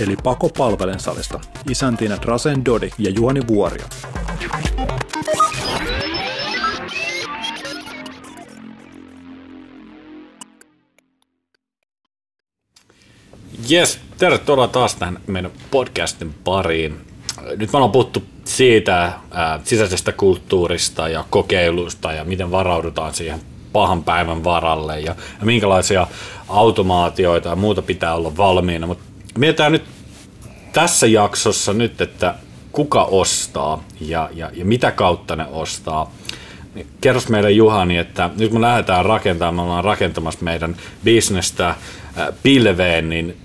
Eli Pakopalvelen salista. Isäntinä Drasen Dodik ja Juhani Vuorio. Jes, tervetuloa taas tähän meidän podcastin pariin. Nyt me ollaan puhuttu siitä ää, sisäisestä kulttuurista ja kokeilusta ja miten varaudutaan siihen pahan päivän varalle ja, ja minkälaisia automaatioita ja muuta pitää olla valmiina. Mutta mietitään nyt tässä jaksossa nyt, että kuka ostaa ja, ja, ja mitä kautta ne ostaa. Niin Kerros meille Juhani, että nyt me lähdetään rakentamaan, me ollaan rakentamassa meidän bisnestä äh, pilveen, niin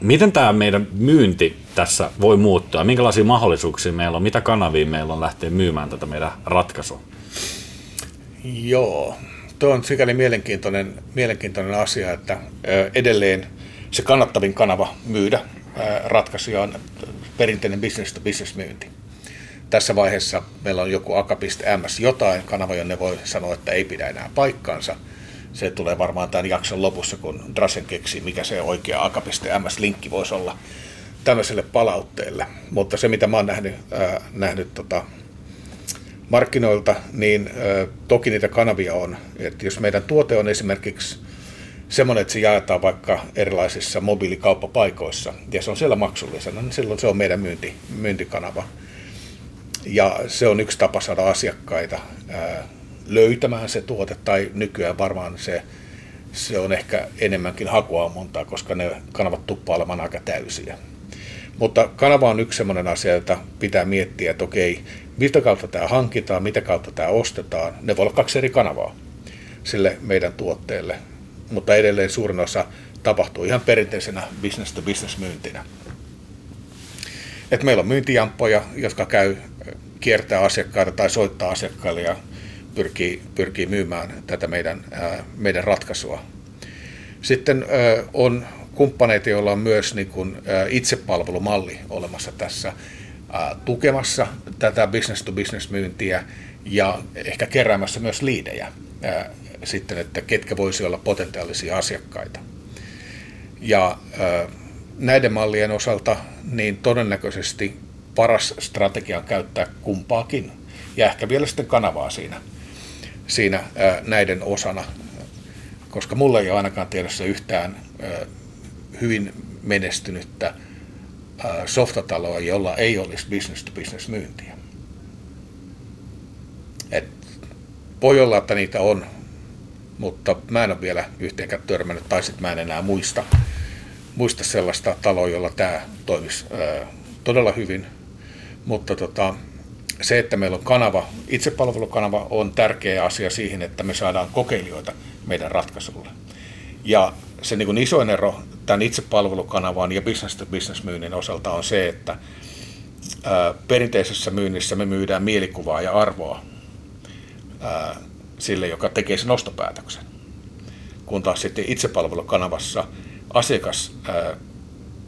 miten tämä meidän myynti tässä voi muuttua? Minkälaisia mahdollisuuksia meillä on? Mitä kanavia meillä on lähteä myymään tätä meidän ratkaisua? Joo, tuo on sikäli mielenkiintoinen, mielenkiintoinen asia, että edelleen se kannattavin kanava myydä ratkaisuja on perinteinen business to business myynti. Tässä vaiheessa meillä on joku aka.ms jotain kanava, jonne voi sanoa, että ei pidä enää paikkaansa. Se tulee varmaan tämän jakson lopussa, kun Drasen keksii, mikä se oikea aka.ms-linkki voisi olla tämmöiselle palautteelle. Mutta se, mitä mä oon nähnyt, äh, nähnyt tota, markkinoilta, niin toki niitä kanavia on. Et jos meidän tuote on esimerkiksi semmoinen, että se jaetaan vaikka erilaisissa mobiilikauppapaikoissa, ja se on siellä maksullisena, niin silloin se on meidän myynti, myyntikanava. Ja se on yksi tapa saada asiakkaita ää, löytämään se tuote, tai nykyään varmaan se, se on ehkä enemmänkin hakuammuntaa, koska ne kanavat tuppaa olemaan aika täysiä. Mutta kanava on yksi sellainen asia, jota pitää miettiä, että okei, mistä kautta tämä hankitaan, mitä kautta tämä ostetaan. Ne voi olla kaksi eri kanavaa sille meidän tuotteelle, mutta edelleen suurin osa tapahtuu ihan perinteisenä business to business myyntinä. Et meillä on myyntijamppoja, jotka käy kiertää asiakkaita tai soittaa asiakkaille ja pyrkii, pyrkii myymään tätä meidän, ää, meidän ratkaisua. Sitten ää, on kumppaneita, joilla on myös niin kuin, ää, itsepalvelumalli olemassa tässä tukemassa tätä business-to-business-myyntiä ja ehkä keräämässä myös liidejä sitten, että ketkä voisi olla potentiaalisia asiakkaita. Ja näiden mallien osalta niin todennäköisesti paras strategia on käyttää kumpaakin ja ehkä vielä sitten kanavaa siinä, siinä näiden osana, koska mulla ei ole ainakaan tiedossa yhtään hyvin menestynyttä softataloa, jolla ei olisi business-to-business myyntiä. Et voi olla, että niitä on, mutta mä en ole vielä yhteenkään törmännyt, tai sitten mä en enää muista, muista sellaista taloa, jolla tämä toimisi ää, todella hyvin. Mutta tota, se, että meillä on kanava, itsepalvelukanava on tärkeä asia siihen, että me saadaan kokeilijoita meidän ratkaisulle. Ja se niin isoin ero tämän itsepalvelukanavan ja business-to-business-myynnin osalta on se, että ää, perinteisessä myynnissä me myydään mielikuvaa ja arvoa ää, sille, joka tekee sen ostopäätöksen. Kun taas sitten itsepalvelukanavassa asiakas ää,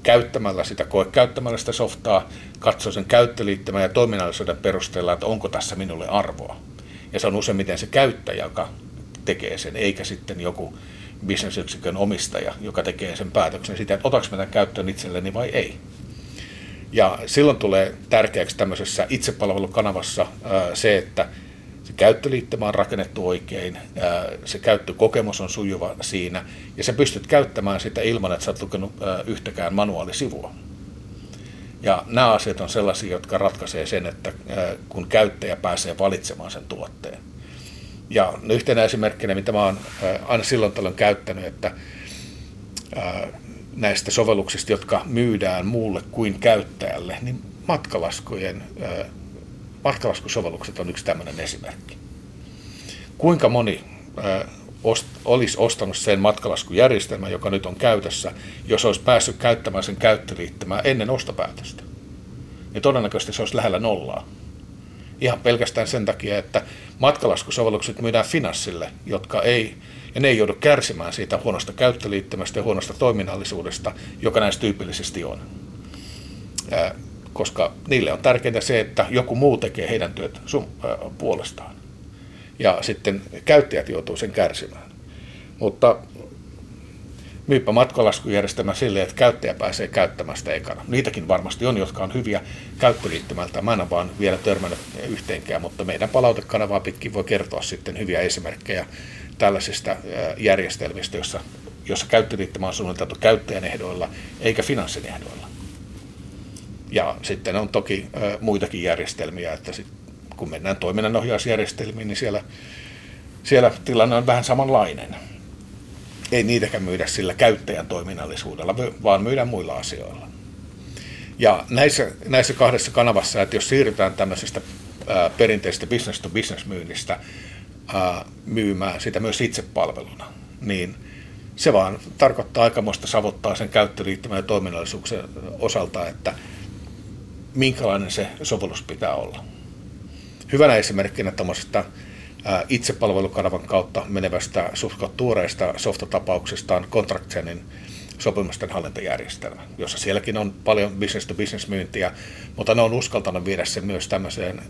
käyttämällä sitä, koe käyttämällä sitä softaa, katsoo sen käyttöliittymän ja toiminnallisuuden perusteella, että onko tässä minulle arvoa. Ja se on useimmiten se käyttäjä, joka tekee sen, eikä sitten joku bisnesyksikön omistaja, joka tekee sen päätöksen sitä, että otaks mä tämän käyttöön itselleni vai ei. Ja silloin tulee tärkeäksi tämmöisessä itsepalvelukanavassa se, että se käyttöliittymä on rakennettu oikein, se käyttökokemus on sujuva siinä, ja sä pystyt käyttämään sitä ilman, että sä oot lukenut yhtäkään manuaalisivua. Ja nämä asiat on sellaisia, jotka ratkaisee sen, että kun käyttäjä pääsee valitsemaan sen tuotteen. Ja yhtenä esimerkkinä, mitä mä oon aina silloin tällöin käyttänyt, että näistä sovelluksista, jotka myydään muulle kuin käyttäjälle, niin matkalaskujen, matkalaskusovellukset on yksi tämmöinen esimerkki. Kuinka moni ost, olisi ostanut sen matkalaskujärjestelmän, joka nyt on käytössä, jos olisi päässyt käyttämään sen käyttöliittymää ennen ostopäätöstä? Niin todennäköisesti se olisi lähellä nollaa ihan pelkästään sen takia, että matkalaskusovellukset myydään finanssille, jotka ei, ja ne ei joudu kärsimään siitä huonosta käyttöliittymästä ja huonosta toiminnallisuudesta, joka näissä tyypillisesti on. Koska niille on tärkeintä se, että joku muu tekee heidän työt sun puolestaan. Ja sitten käyttäjät joutuu sen kärsimään. Mutta myypä matkalaskujärjestelmä silleen, että käyttäjä pääsee käyttämään sitä ekana. Niitäkin varmasti on, jotka on hyviä käyttöliittymältä. Mä en ole vaan vielä törmännyt yhteenkään, mutta meidän palautekanavaa pitkin voi kertoa sitten hyviä esimerkkejä tällaisista järjestelmistä, jossa, jossa käyttöliittymä on suunniteltu käyttäjän ehdoilla eikä finanssin ehdoilla. Ja sitten on toki muitakin järjestelmiä, että sit, kun mennään toiminnanohjausjärjestelmiin, niin siellä, siellä tilanne on vähän samanlainen ei niitäkään myydä sillä käyttäjän toiminnallisuudella, vaan myydään muilla asioilla. Ja näissä, näissä kahdessa kanavassa, että jos siirrytään tämmöisestä perinteisestä business-to-business myynnistä ää, myymään sitä myös itsepalveluna, niin se vaan tarkoittaa aikamoista savottaa sen käyttöliittymän ja toiminnallisuuksien osalta, että minkälainen se sovellus pitää olla. Hyvänä esimerkkinä tämmöisestä itsepalvelukanavan kautta menevästä suht tuoreesta softatapauksesta on ContractGenin sopimusten hallintajärjestelmä, jossa sielläkin on paljon business-to-business myyntiä, mutta ne on uskaltanut viedä sen myös tämmöiseen,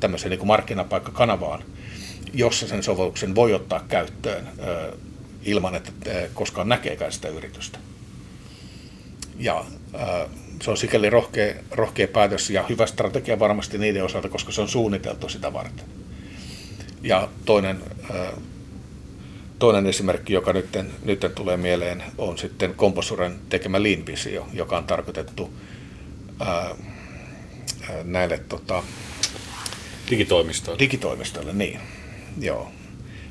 tämmöiseen niin markkinapaikkakanavaan, jossa sen sovelluksen voi ottaa käyttöön ilman, että koskaan näkeekään sitä yritystä. Ja se on sikäli rohkea, rohkea päätös ja hyvä strategia varmasti niiden osalta, koska se on suunniteltu sitä varten. Ja toinen, toinen esimerkki, joka nyt, nyt tulee mieleen, on sitten Komposuren tekemä Lean Visio, joka on tarkoitettu ää, näille tota, digitoimistoille. digitoimistoille. Niin, joo.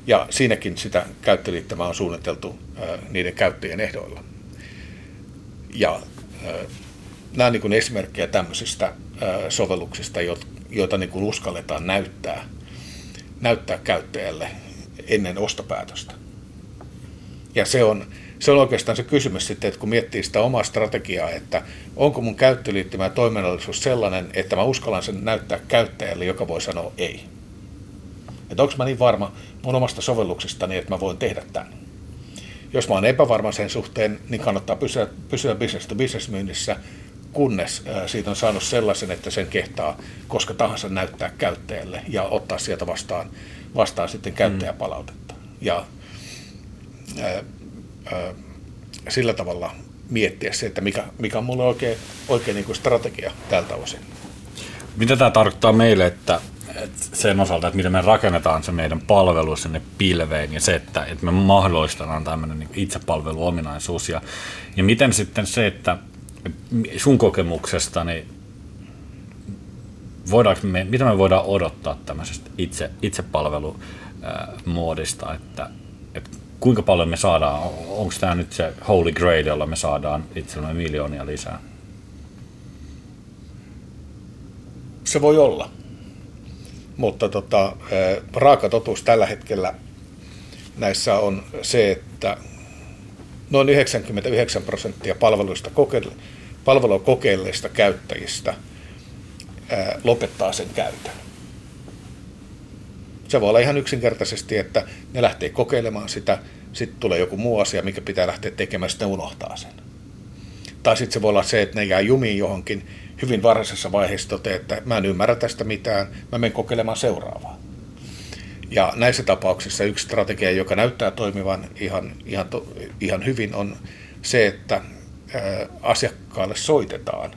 Ja siinäkin sitä käyttöliittymää on suunniteltu ää, niiden käyttäjien ehdoilla. Ja ää, nämä on niin esimerkkejä tämmöisistä ää, sovelluksista, joita niin uskalletaan näyttää – näyttää käyttäjälle ennen ostopäätöstä. Ja se on, se on oikeastaan se kysymys sitten, että kun miettii sitä omaa strategiaa, että onko mun käyttöliittymä ja toiminnallisuus sellainen, että mä uskallan sen näyttää käyttäjälle, joka voi sanoa ei. Että onko mä niin varma mun omasta sovelluksestani, että mä voin tehdä tämän. Jos mä oon epävarma sen suhteen, niin kannattaa pysyä, pysyä business to business myynnissä kunnes siitä on saanut sellaisen, että sen kehtaa koska tahansa näyttää käyttäjälle ja ottaa sieltä vastaan, vastaan sitten käyttäjäpalautetta. Ja ää, ää, sillä tavalla miettiä se, että mikä, mikä on mulle oikein, oikein niin kuin strategia tältä osin. Mitä tämä tarkoittaa meille, että, että sen osalta, että miten me rakennetaan se meidän palvelu sinne pilveen ja se, että, että me mahdollistetaan tämmöinen niin itsepalveluominaisuus ja, ja miten sitten se, että sun kokemuksesta, niin voidaanko me, mitä me voidaan odottaa tämmöisestä itse, itsepalvelumuodista, että, että kuinka paljon me saadaan, onko tämä nyt se holy grail, jolla me saadaan itsellemme miljoonia lisää? Se voi olla, mutta tota, raaka totuus tällä hetkellä näissä on se, että noin 99 prosenttia palveluista palvelua kokeilleista käyttäjistä ää, lopettaa sen käytön. Se voi olla ihan yksinkertaisesti, että ne lähtee kokeilemaan sitä, sitten tulee joku muu asia, mikä pitää lähteä tekemään, sitten unohtaa sen. Tai sitten se voi olla se, että ne jää jumiin johonkin hyvin varhaisessa vaiheessa toteaa, että mä en ymmärrä tästä mitään, mä menen kokeilemaan seuraavaa. Ja näissä tapauksissa yksi strategia, joka näyttää toimivan ihan, ihan, ihan hyvin, on se, että asiakkaalle soitetaan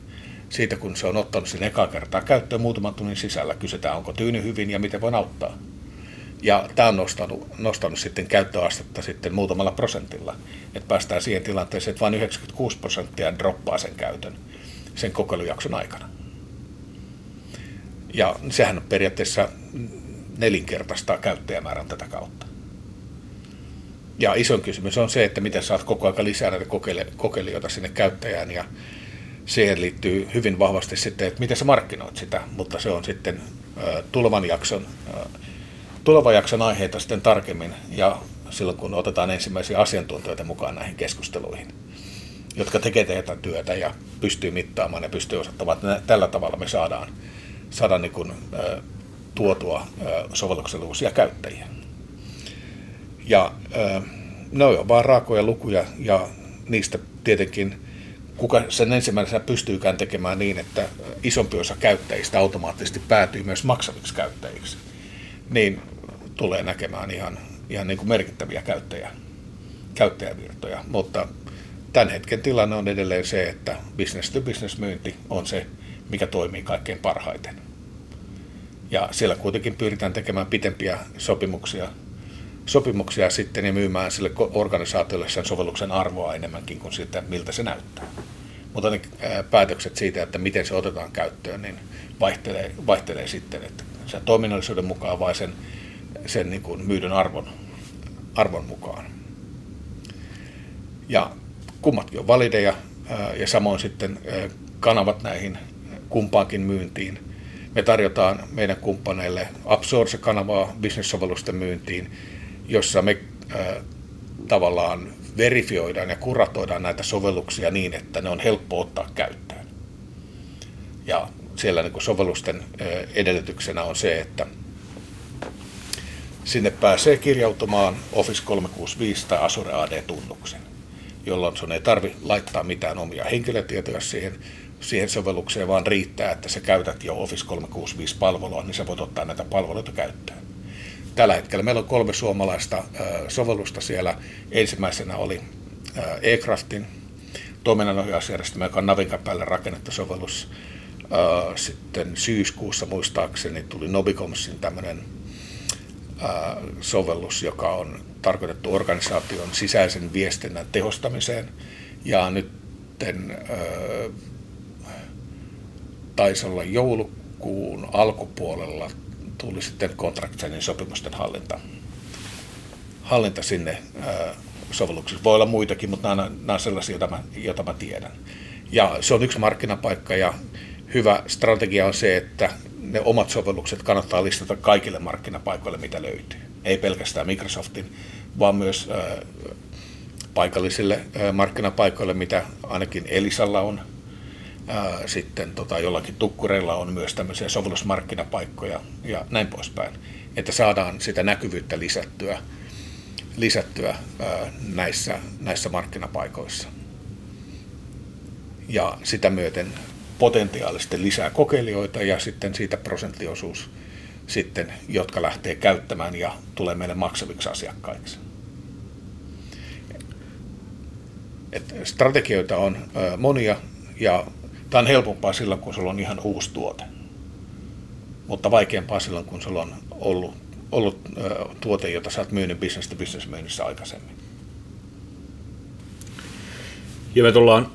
siitä, kun se on ottanut sen ekaa kertaa käyttöön muutaman tunnin sisällä. Kysytään, onko tyyny hyvin ja miten voin auttaa. Ja tämä on nostanut, nostanut sitten käyttöastetta sitten muutamalla prosentilla. Että päästään siihen tilanteeseen, että vain 96 prosenttia droppaa sen käytön sen kokeilujakson aikana. Ja sehän on periaatteessa nelinkertaistaa käyttäjämäärän tätä kautta. Ja iso kysymys on se, että miten saat koko ajan lisää näitä kokeilijoita sinne käyttäjään. Ja siihen liittyy hyvin vahvasti sitten, että miten sä markkinoit sitä, mutta se on sitten tulevan jakson, tulevan jakson aiheita sitten tarkemmin. Ja silloin kun otetaan ensimmäisiä asiantuntijoita mukaan näihin keskusteluihin, jotka tekee tätä työtä ja pystyy mittaamaan ja pystyy osoittamaan, että tällä tavalla me saadaan, saadaan niin kuin, tuotua sovelluksen uusia käyttäjiä. Ja ne on vaan raakoja lukuja ja niistä tietenkin kuka sen ensimmäisenä pystyykään tekemään niin, että isompi osa käyttäjistä automaattisesti päätyy myös maksaviksi käyttäjiksi, niin tulee näkemään ihan, ihan niin kuin merkittäviä käyttäjä, käyttäjävirtoja. Mutta tämän hetken tilanne on edelleen se, että business to business myynti on se, mikä toimii kaikkein parhaiten. Ja siellä kuitenkin pyritään tekemään pitempiä sopimuksia, sopimuksia sitten ja myymään sille organisaatiolle sen sovelluksen arvoa enemmänkin kuin siitä, miltä se näyttää. Mutta ne päätökset siitä, että miten se otetaan käyttöön, niin vaihtelee, vaihtelee sitten, että sen toiminnallisuuden mukaan vai sen, sen niin kuin myydyn arvon, arvon mukaan. Ja kummatkin on valideja ja samoin sitten kanavat näihin kumpaankin myyntiin. Me tarjotaan meidän kumppaneille Absource-kanavaa bisnessovellusten myyntiin, jossa me tavallaan verifioidaan ja kuratoidaan näitä sovelluksia niin, että ne on helppo ottaa käyttöön. Ja siellä niin sovellusten edellytyksenä on se, että sinne pääsee kirjautumaan Office 365 tai Azure AD-tunnuksen, jolloin sun ei tarvi laittaa mitään omia henkilötietoja siihen, siihen sovellukseen, vaan riittää, että sä käytät jo Office 365-palvelua, niin sä voit ottaa näitä palveluita käyttöön. Tällä hetkellä meillä on kolme suomalaista sovellusta siellä. Ensimmäisenä oli eCraftin toiminnanohjausjärjestelmä, joka on Navinkan päälle rakennettu sovellus. Sitten syyskuussa muistaakseni tuli Nobicomsin tämmöinen sovellus, joka on tarkoitettu organisaation sisäisen viestinnän tehostamiseen. Ja nyt taisi olla joulukuun alkupuolella tuli sitten contractsenin sopimusten hallinta, hallinta sinne sovelluksessa. Voi olla muitakin, mutta nämä, nämä on sellaisia, joita mä, joita mä tiedän. Ja se on yksi markkinapaikka ja hyvä strategia on se, että ne omat sovellukset kannattaa listata kaikille markkinapaikoille, mitä löytyy. Ei pelkästään Microsoftin, vaan myös paikallisille markkinapaikoille, mitä ainakin Elisalla on ää, sitten tota, jollakin tukkureilla on myös tämmöisiä sovellusmarkkinapaikkoja ja näin poispäin, että saadaan sitä näkyvyyttä lisättyä, lisättyä ää, näissä, näissä markkinapaikoissa. Ja sitä myöten potentiaalisesti lisää kokeilijoita ja sitten siitä prosenttiosuus sitten, jotka lähtee käyttämään ja tulee meille maksaviksi asiakkaiksi. Et strategioita on monia ja Tämä on helpompaa silloin, kun sulla on ihan uusi tuote, mutta vaikeampaa silloin, kun sulla on ollut, ollut tuote, jota sä oot myynyt business to business myynnissä aikaisemmin. Ja me tullaan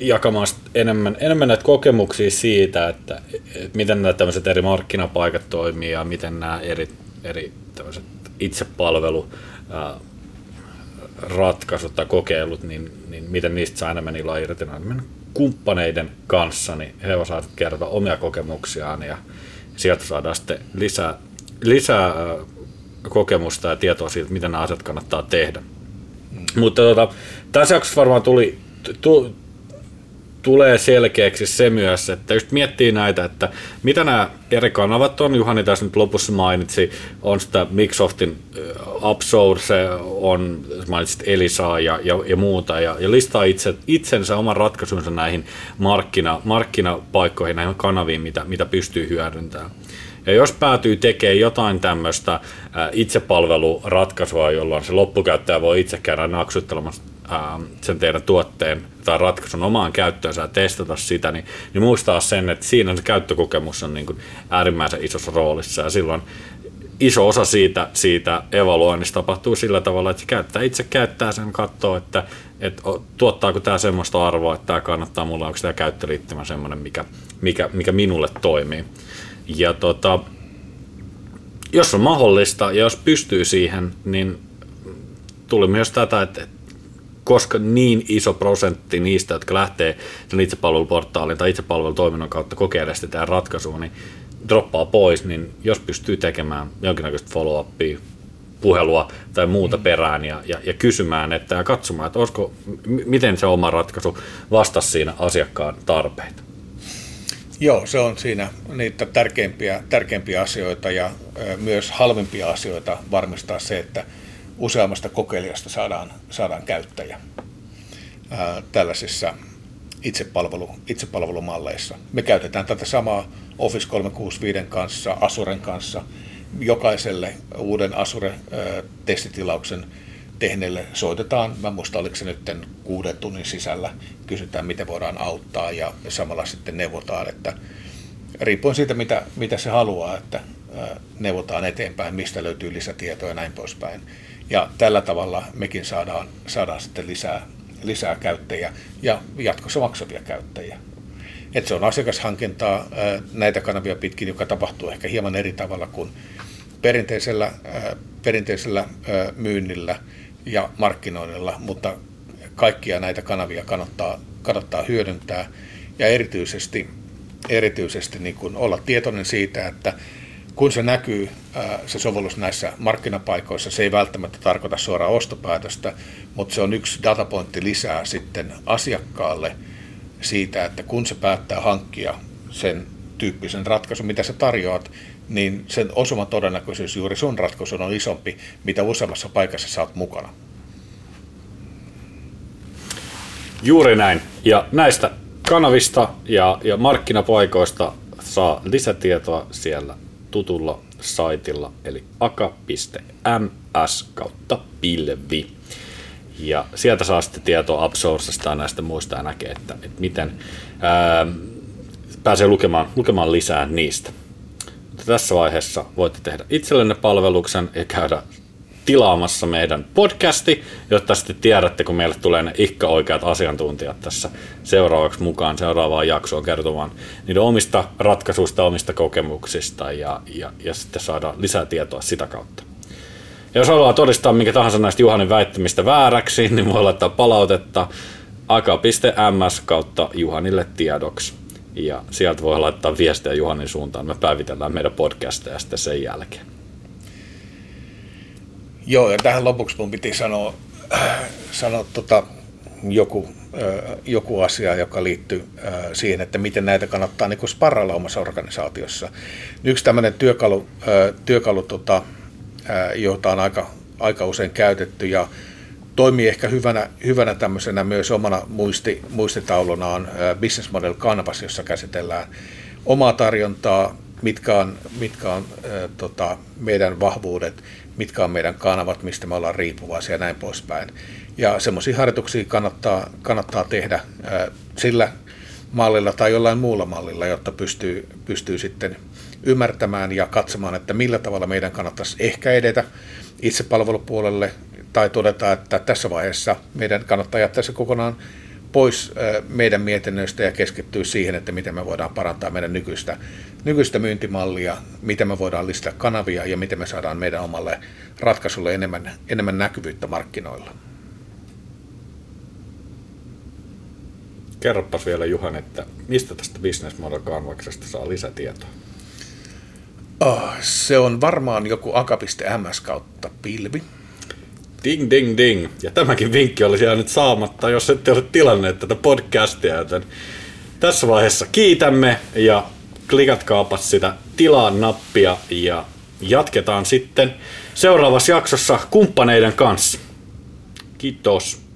jakamaan enemmän, enemmän näitä kokemuksia siitä, että, että miten nämä tämmöiset eri markkinapaikat toimii ja miten nämä eri, eri tämmöiset itsepalvelu ratkaisut tai kokeilut, niin, niin miten niistä saa enemmän ilaa irti kumppaneiden kanssa, niin he osaavat kertoa omia kokemuksiaan ja sieltä saadaan sitten lisää, lisää kokemusta ja tietoa siitä, miten nämä asiat kannattaa tehdä. Mm. Mutta tota, tässä jaksossa varmaan tuli, tu, tulee selkeäksi se myös, että just miettii näitä, että mitä nämä eri kanavat on, Juhani tässä nyt lopussa mainitsi, on sitä Microsoftin Upsource, on, mainitsit Elisaa ja, ja, ja muuta, ja, ja listaa itse, itsensä oman ratkaisunsa näihin markkina, markkinapaikkoihin, näihin kanaviin, mitä, mitä pystyy hyödyntämään. Ja jos päätyy tekemään jotain tämmöistä itsepalveluratkaisua, jolloin se loppukäyttäjä voi itse käydä naksuttelemassa sen teidän tuotteen tai ratkaisun omaan käyttöönsä ja testata sitä, niin, niin muistaa sen, että siinä se käyttökokemus on niin kuin äärimmäisen isossa roolissa ja silloin iso osa siitä, siitä evaluoinnista tapahtuu sillä tavalla, että se käyttää, itse käyttää sen, katsoo, että, että tuottaako tämä semmoista arvoa, että tämä kannattaa mulle, onko tämä käyttöliittymä semmoinen, mikä, mikä, mikä minulle toimii. Ja tota, jos on mahdollista ja jos pystyy siihen, niin tuli myös tätä, että koska niin iso prosentti niistä, jotka lähtee sen itsepalveluportaalin tai itsepalvelutoiminnon kautta kokeilemaan sitä ratkaisua, niin droppaa pois, niin jos pystyy tekemään jonkinnäköistä follow-upia, puhelua tai muuta mm. perään ja, ja, ja kysymään että, ja katsomaan, että olisiko, miten se oma ratkaisu vastasi siinä asiakkaan tarpeita. Joo, se on siinä niitä tärkeimpiä, tärkeimpiä asioita ja myös halvimpia asioita varmistaa se, että useammasta kokeilijasta saadaan, saadaan käyttäjä ää, tällaisissa itsepalvelu, itsepalvelumalleissa. Me käytetään tätä samaa Office 365 kanssa, Asuren kanssa. Jokaiselle uuden Asure-testitilauksen tehneille soitetaan, mä muistan oliko se nyt kuuden tunnin sisällä, kysytään miten voidaan auttaa ja samalla sitten neuvotaan, että riippuen siitä mitä, mitä se haluaa, että neuvotaan eteenpäin, mistä löytyy lisätietoa ja näin poispäin. Ja tällä tavalla mekin saadaan, saadaan sitten lisää, lisää käyttäjiä ja jatkossa maksavia käyttäjiä. Et se on asiakashankintaa näitä kanavia pitkin, joka tapahtuu ehkä hieman eri tavalla kuin perinteisellä, perinteisellä myynnillä ja markkinoinnilla, mutta kaikkia näitä kanavia kannattaa, kannattaa hyödyntää ja erityisesti, erityisesti niin kuin olla tietoinen siitä, että kun se näkyy, se sovellus näissä markkinapaikoissa, se ei välttämättä tarkoita suoraan ostopäätöstä, mutta se on yksi datapointti lisää sitten asiakkaalle siitä, että kun se päättää hankkia sen tyyppisen ratkaisun, mitä sä tarjoat, niin sen osuma todennäköisyys juuri sun ratkaisun on isompi, mitä useammassa paikassa saat mukana. Juuri näin. Ja näistä kanavista ja, ja markkinapaikoista saa lisätietoa siellä tutulla saitilla, eli aka.ms kautta pilvi. Ja sieltä saa sitten tietoa Upsourcesta ja näistä muista ja näkee, että, että miten ää, pääsee lukemaan, lukemaan lisää niistä. Mutta tässä vaiheessa voitte tehdä itsellenne palveluksen ja käydä tilaamassa meidän podcasti, jotta sitten tiedätte, kun meille tulee ne ikka oikeat asiantuntijat tässä seuraavaksi mukaan seuraavaan jaksoon kertomaan niiden omista ratkaisuista, omista kokemuksista ja, ja, ja sitten saada lisää tietoa sitä kautta. Ja jos haluaa todistaa minkä tahansa näistä Juhanin väittämistä vääräksi, niin voi laittaa palautetta aka.ms kautta Juhanille tiedoksi. Ja sieltä voi laittaa viestiä Juhanin suuntaan. Me päivitellään meidän podcasteja sitten sen jälkeen. Joo, ja tähän lopuksi mun piti sanoa, äh, sanoa tota, joku, äh, joku asia, joka liittyy äh, siihen, että miten näitä kannattaa niin sparralla omassa organisaatiossa. Yksi tämmöinen työkalu, työkalu tota, jota on aika, aika usein käytetty ja toimii ehkä hyvänä, hyvänä tämmöisenä myös omana muisti, muistitaulunaan Business Model Canvas, jossa käsitellään omaa tarjontaa, mitkä on, mitkä on äh, tota, meidän vahvuudet, mitkä on meidän kanavat, mistä me ollaan riippuvaisia ja näin poispäin. Ja semmoisia harjoituksia kannattaa, kannattaa tehdä äh, sillä mallilla tai jollain muulla mallilla, jotta pystyy, pystyy sitten ymmärtämään ja katsomaan, että millä tavalla meidän kannattaisi ehkä edetä itsepalvelupuolelle tai todeta, että tässä vaiheessa meidän kannattaa jättää se kokonaan pois meidän mietinnöistä ja keskittyä siihen, että miten me voidaan parantaa meidän nykyistä, nykyistä myyntimallia, miten me voidaan lisätä kanavia ja miten me saadaan meidän omalle ratkaisulle enemmän, enemmän näkyvyyttä markkinoilla. Kerropas vielä Juhan, että mistä tästä Business Model Canvaksesta saa lisätietoa? Oh, se on varmaan joku aka.ms kautta pilvi. Ding, ding, ding. Ja tämäkin vinkki olisi jäänyt saamatta, jos ette ole tilanneet tätä podcastia, joten tässä vaiheessa kiitämme ja klikatkaapa sitä tilaa nappia ja jatketaan sitten seuraavassa jaksossa kumppaneiden kanssa. Kiitos.